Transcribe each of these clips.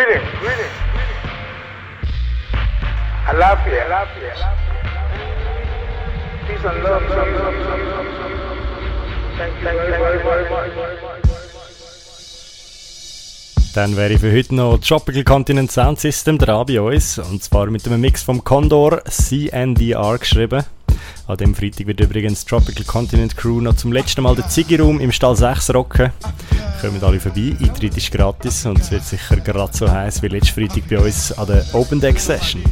Greetings. Greetings. Alafia. Alafia. Peace and love. Thank you very, much. Dann wäre für heute noch Tropical Continent Sound System dran bei uns. Und zwar mit einem Mix vom Condor CNDR geschrieben. An dem Freitag wird übrigens Tropical Continent Crew noch zum letzten Mal den Ziggy-Raum im Stall 6 rocken. Kommen alle vorbei, Eintritt ist gratis und es wird sicher gerade so heiß wie letzten Freitag bei uns an der Open Deck Session.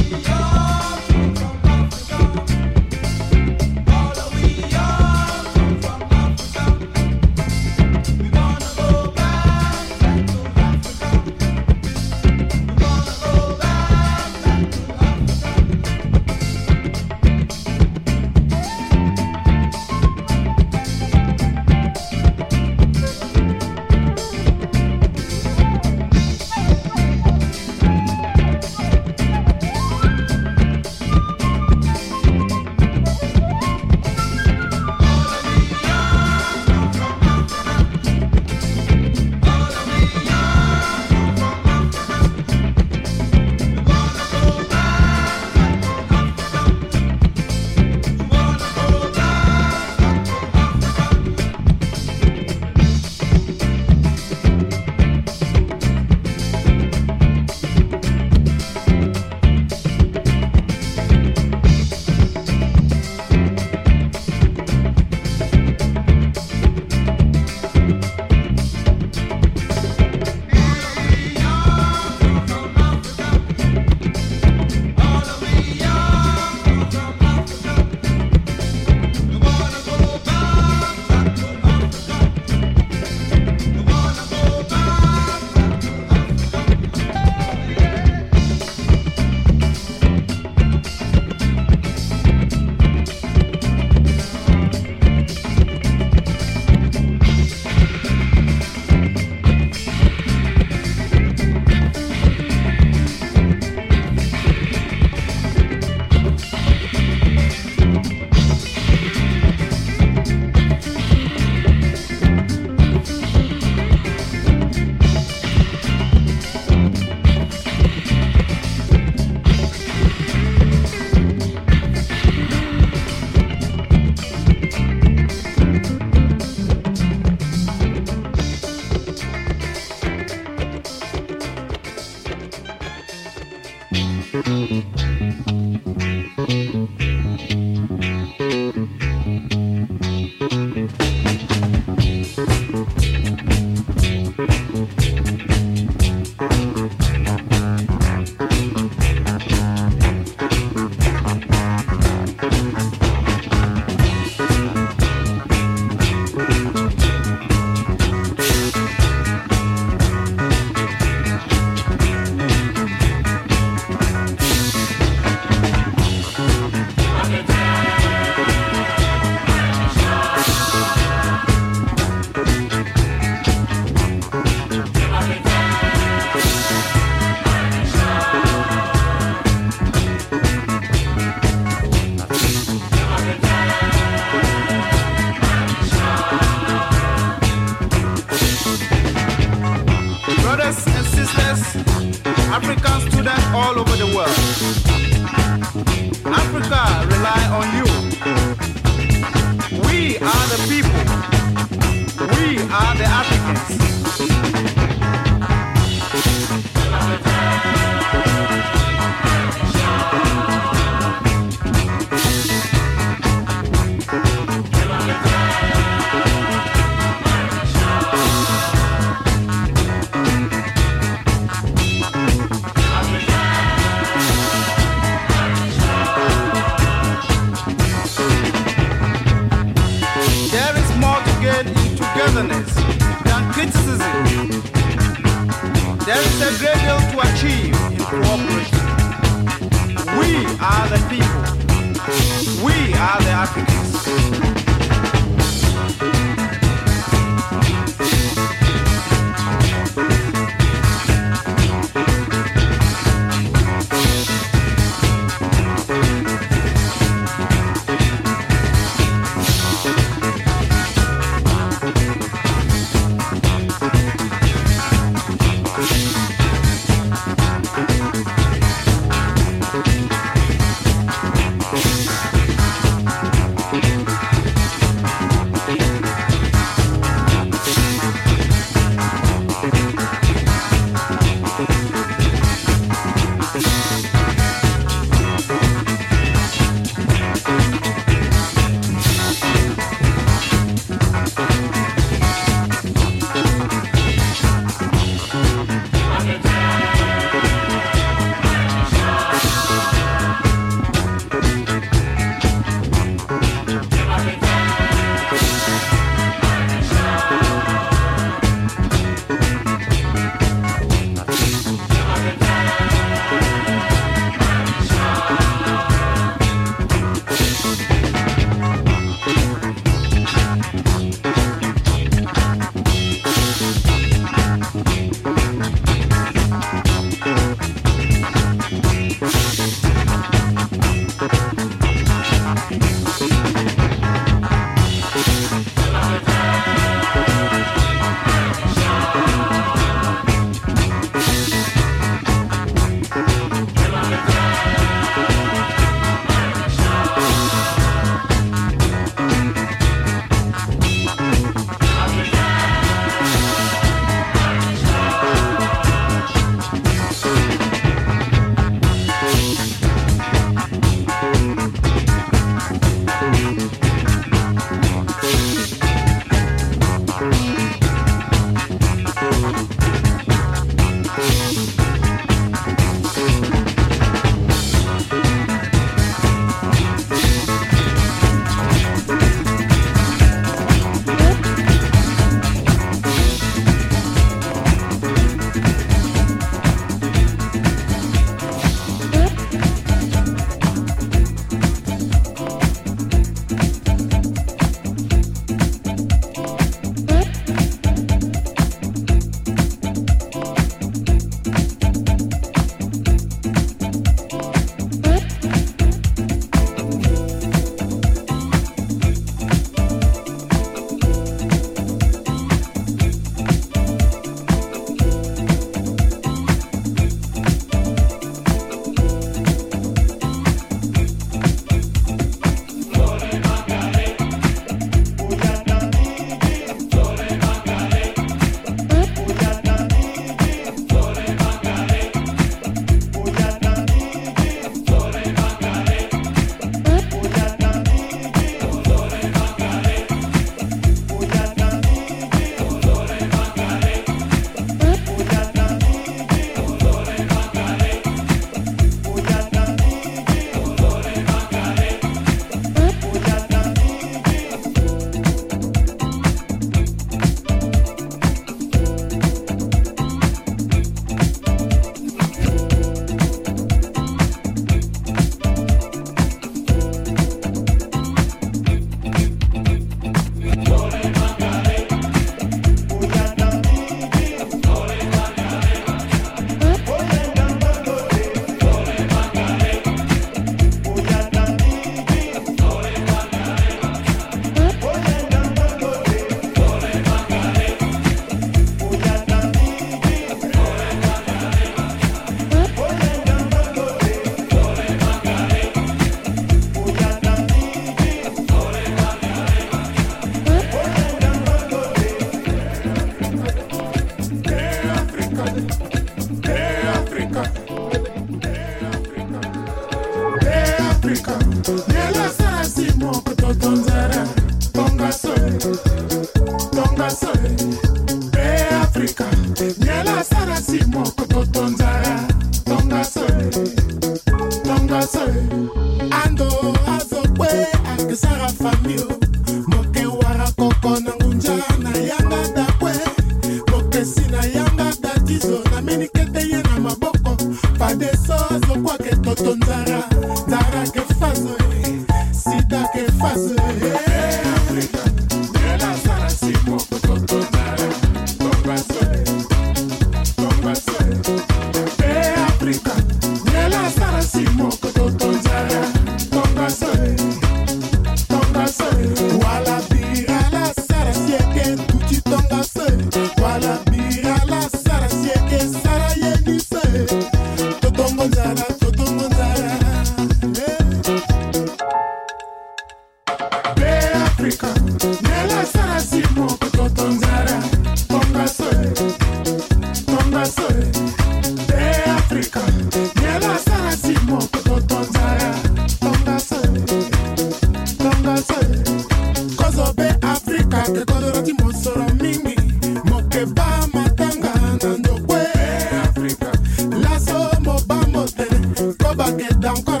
Tene kobakeda nkora peo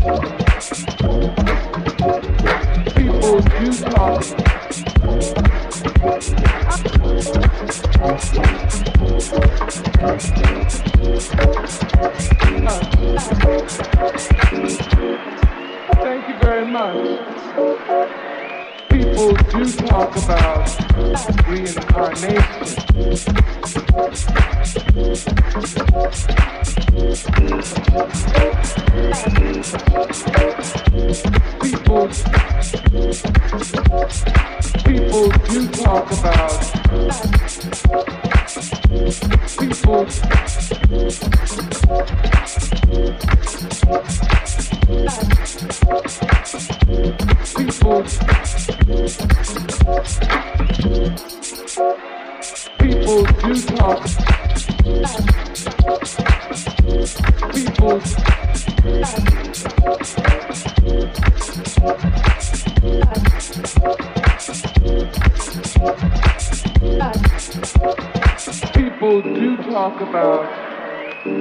Thank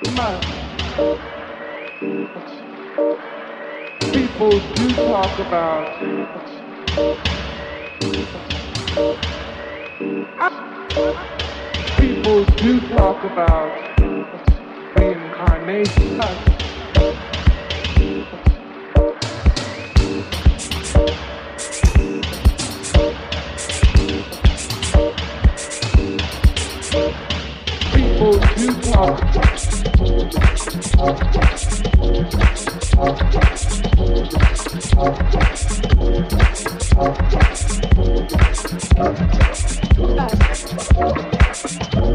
People do talk about. People do talk about reincarnation. People do talk. Bye.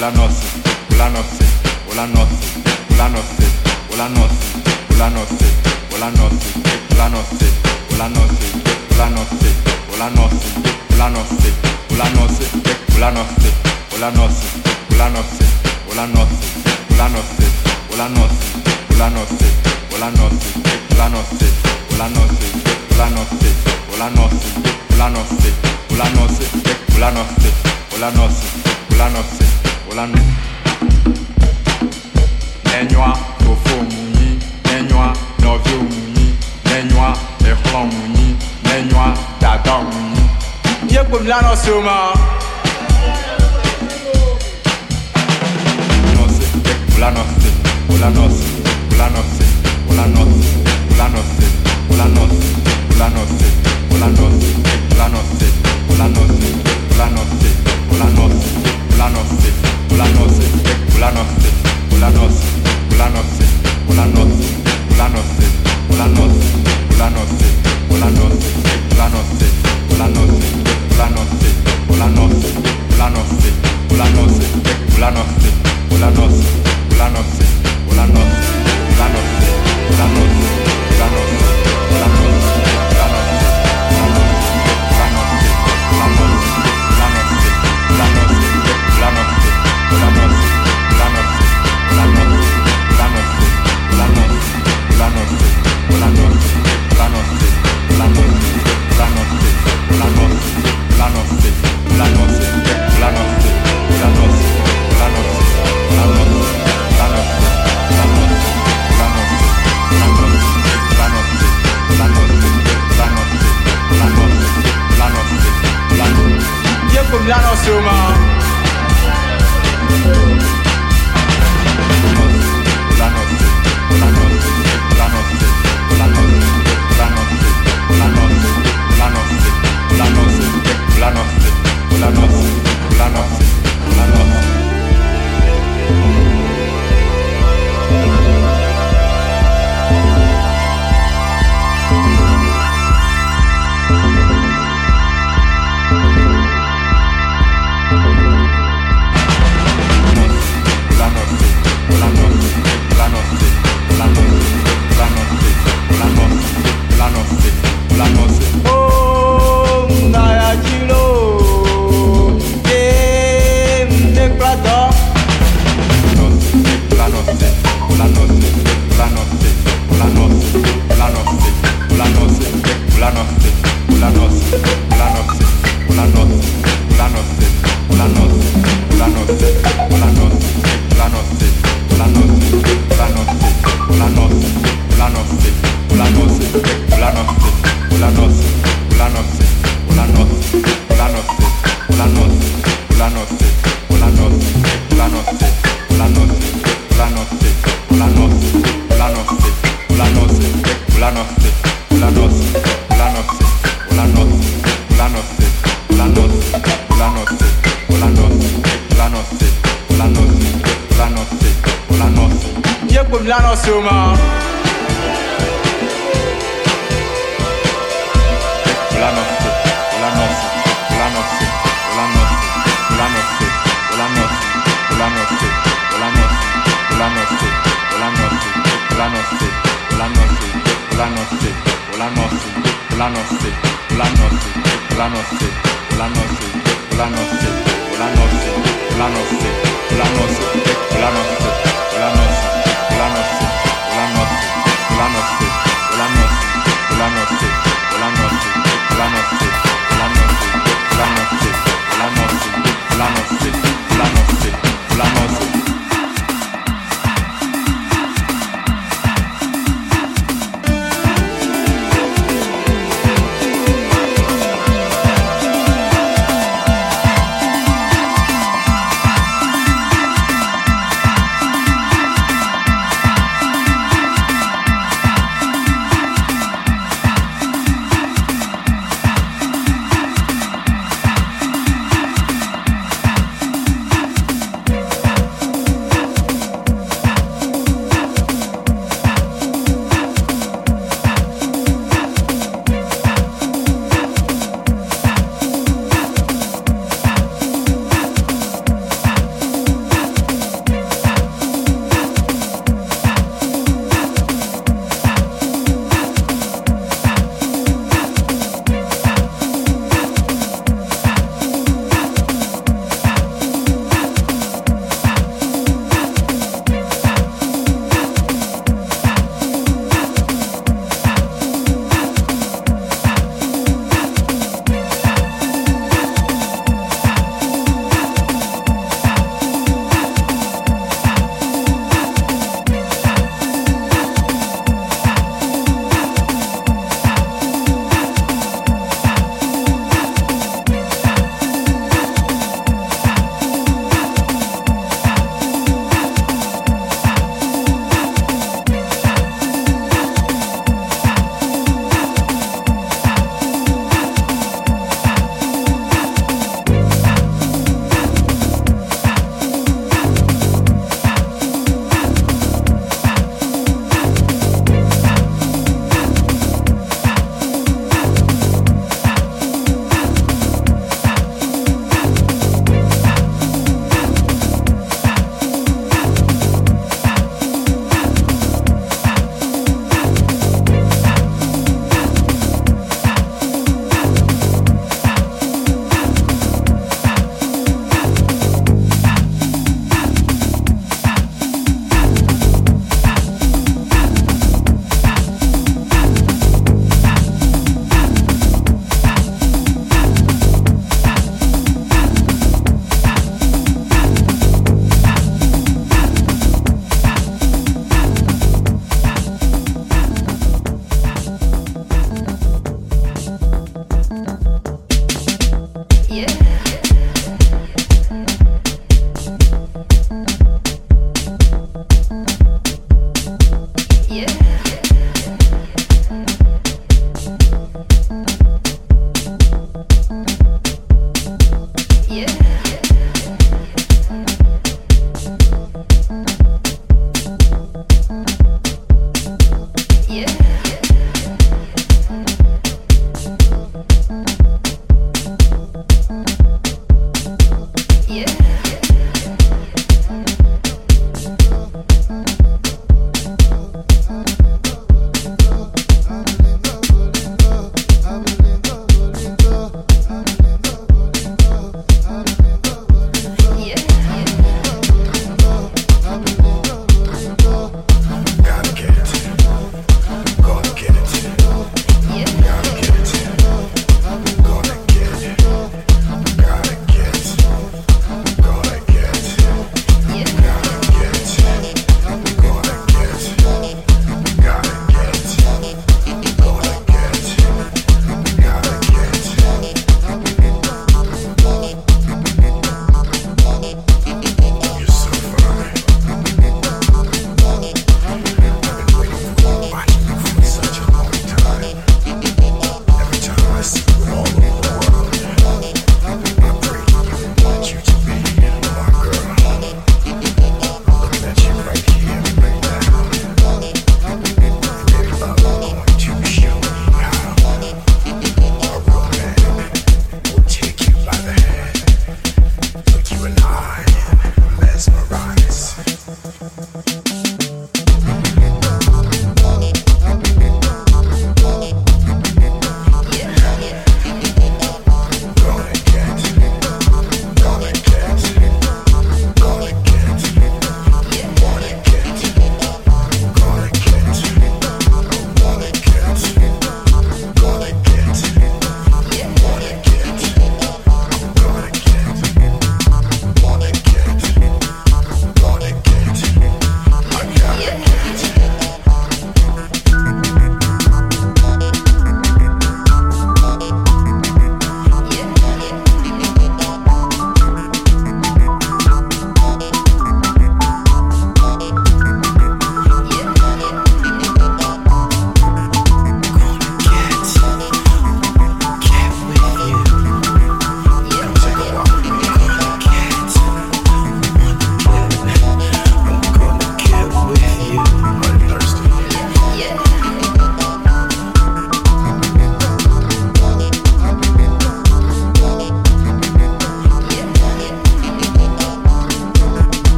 Ulanosik, Ulanosik, Ulanosik, Ulanosik, Ulanosik, planos nɛnyoa fofo mu nyi nɛnyoa nɔvio mu nyi nɛnyoa exlɔ mu nyi nɛnyoa dada mu nyi yé kpom lanɔ so ma. Olanos, Olanos, Olanos, Olanos, Olanos, Planos, planos, planos, planos, planos. Ola noche, la noche, la noche, la noche, la noche.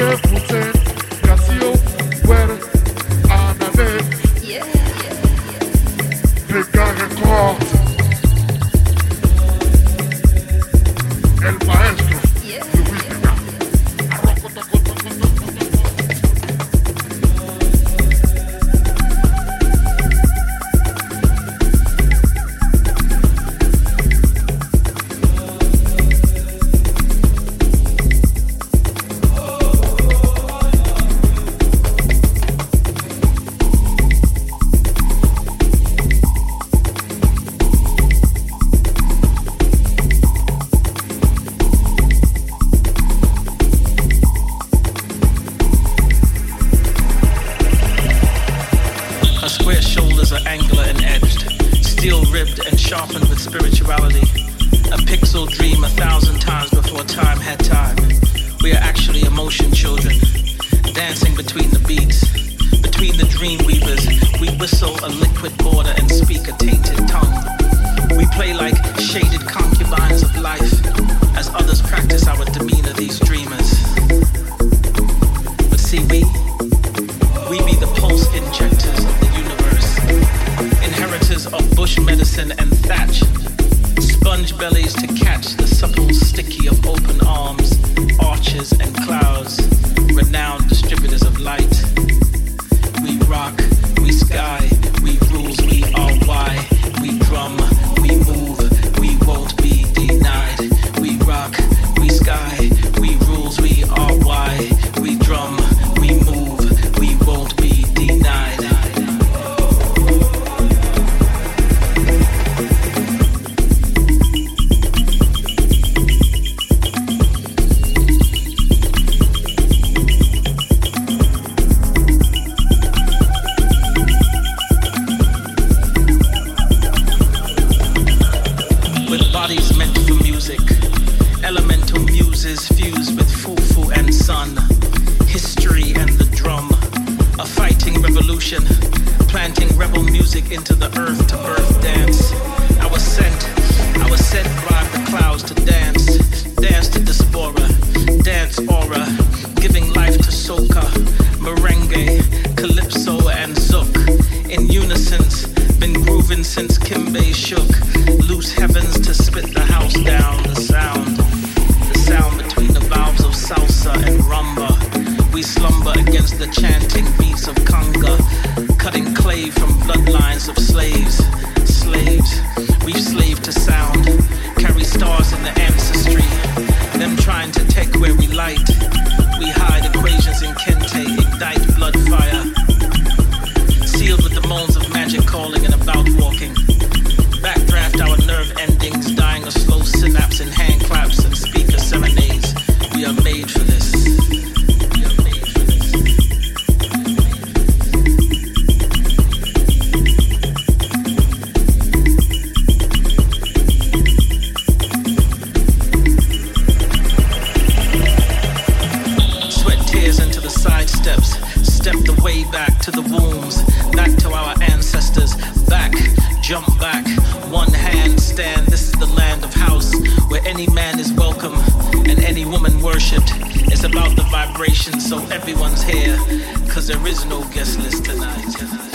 careful. is welcome and any woman worshipped. It's about the vibration, so everyone's here, cause there is no guest list tonight.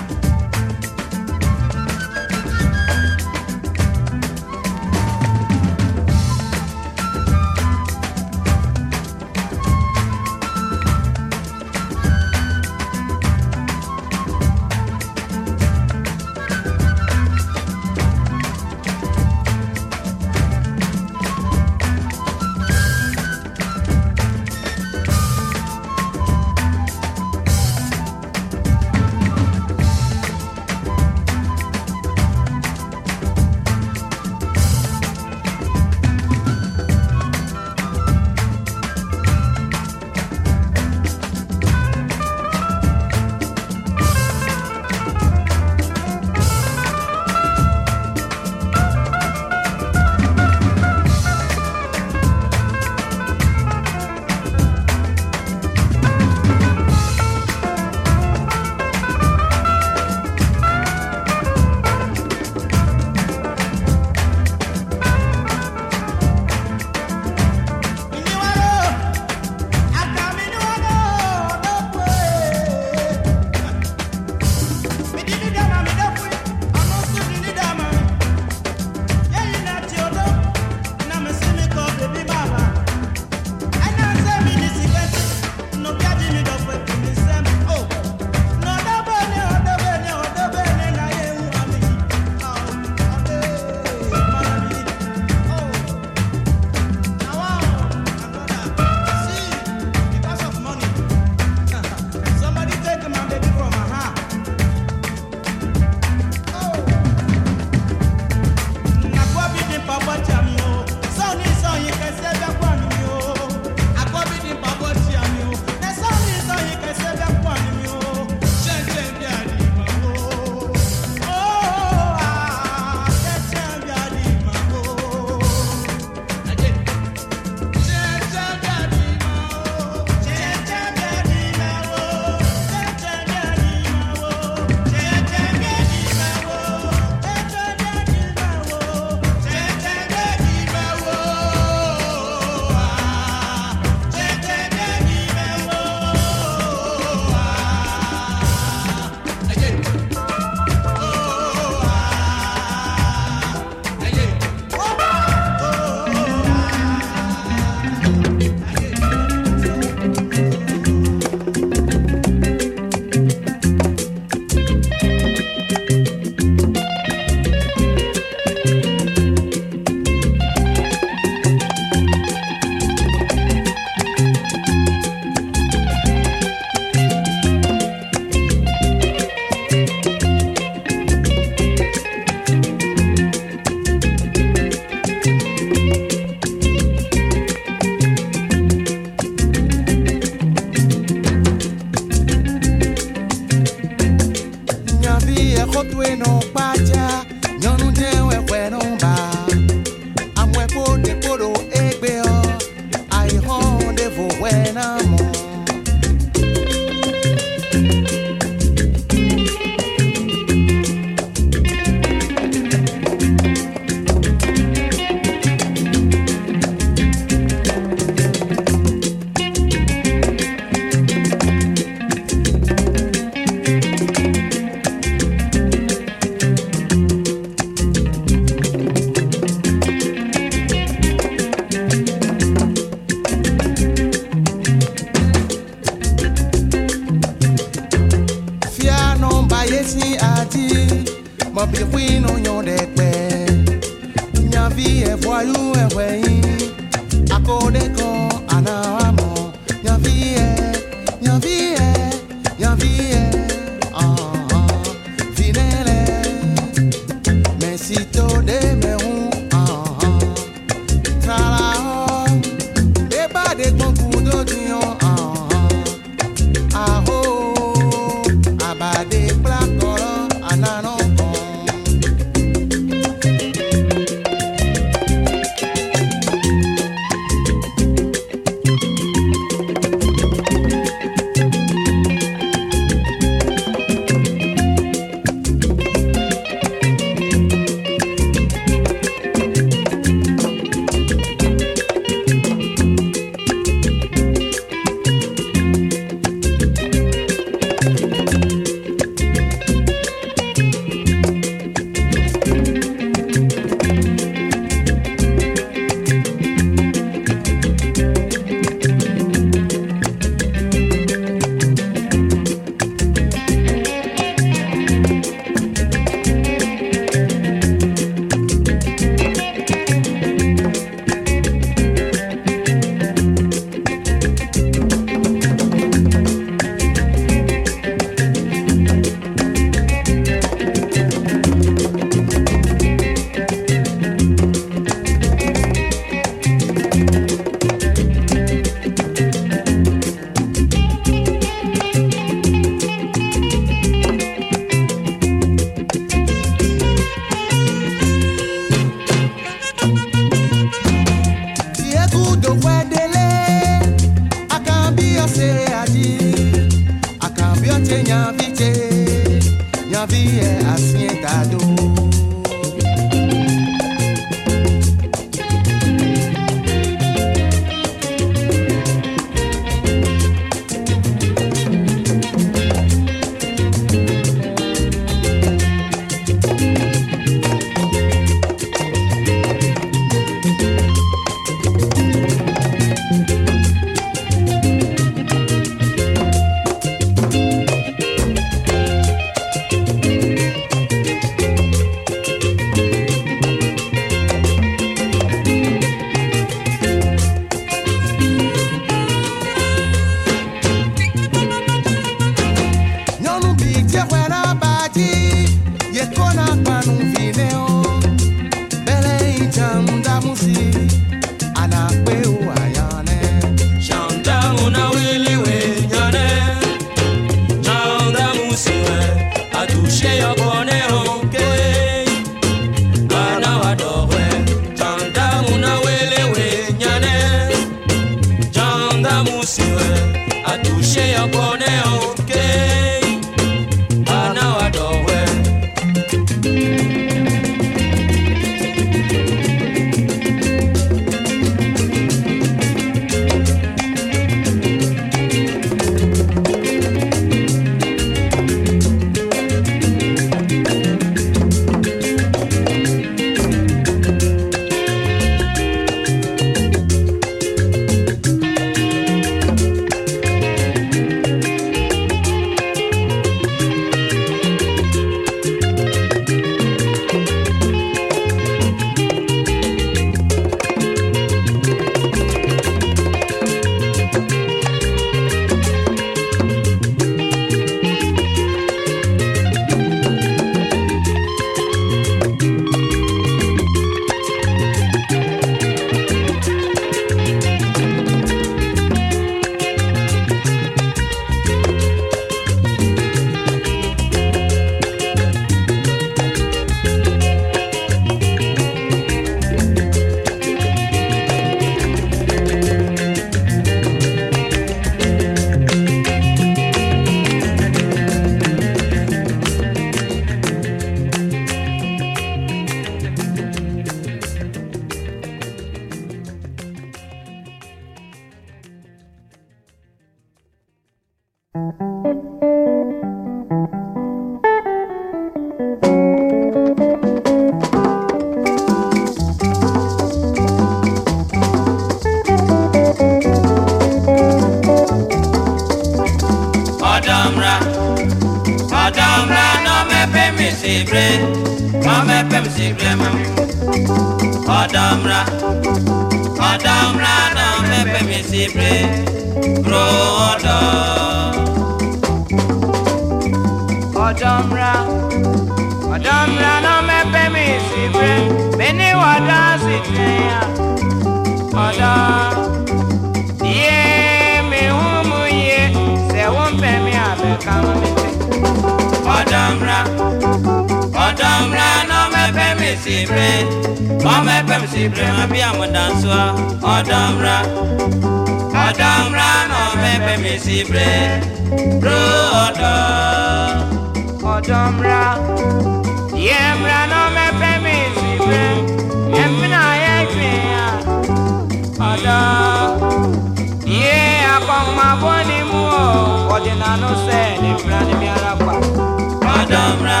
Ọ̀dọ́mra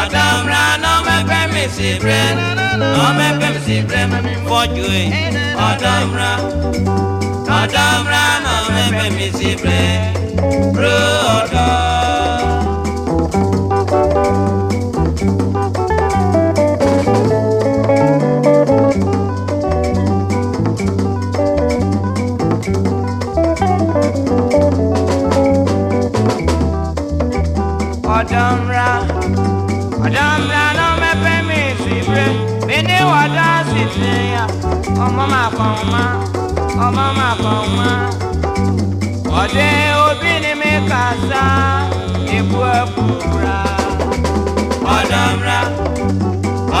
ọ̀dọ́mra náà mẹ́pẹ́ mi sí bre náà mẹ́pẹ́ mi sí bre mẹ́mi fọ́jú ẹ̀ ọ̀dọ́mra ọ̀dọ́mra náà mẹ́pẹ́ mi sí bre ro ọ̀dọ́. ọ̀dọ́mra máa kàn má ọmọ máa kàn má. ọ̀dẹ òbí ni mi kà sá ikú ẹ̀kúra. ọ̀dọ́mra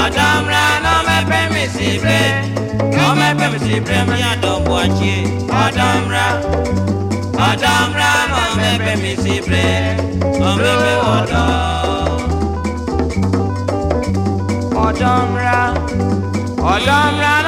ọ̀dọ́mra náà mẹ́pẹ́ mi sí bre náà mẹ́pẹ́ mi sí bre mi bu àjẹ́ ọ̀dọ́mra ọ̀dọ́mra náà mẹ́pẹ́ mi sí bre náà mẹ́pẹ́ ọ̀dọ́. ọ̀dọ́mra ọ̀dọ́mra